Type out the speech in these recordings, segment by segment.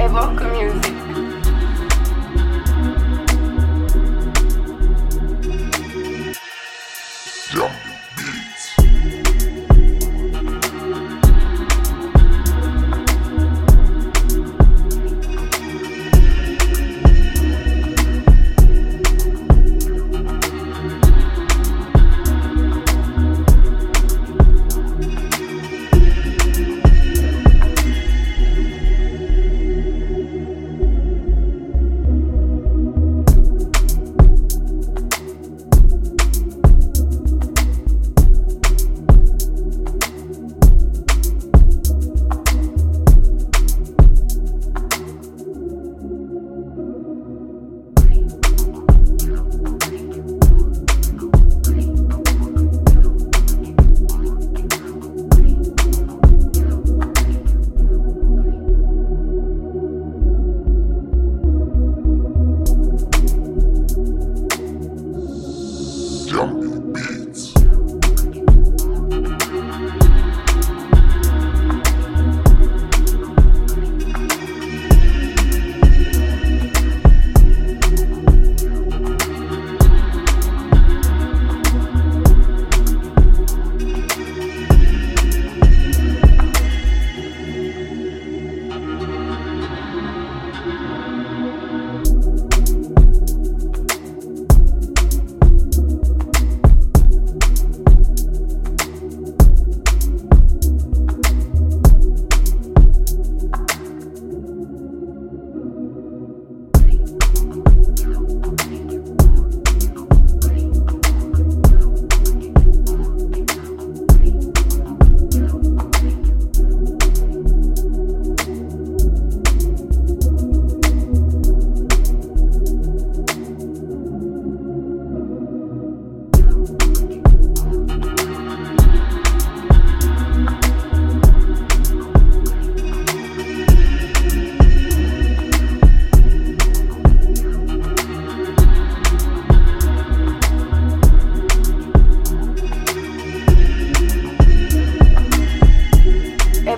Evoca Music.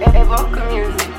Evoca Music.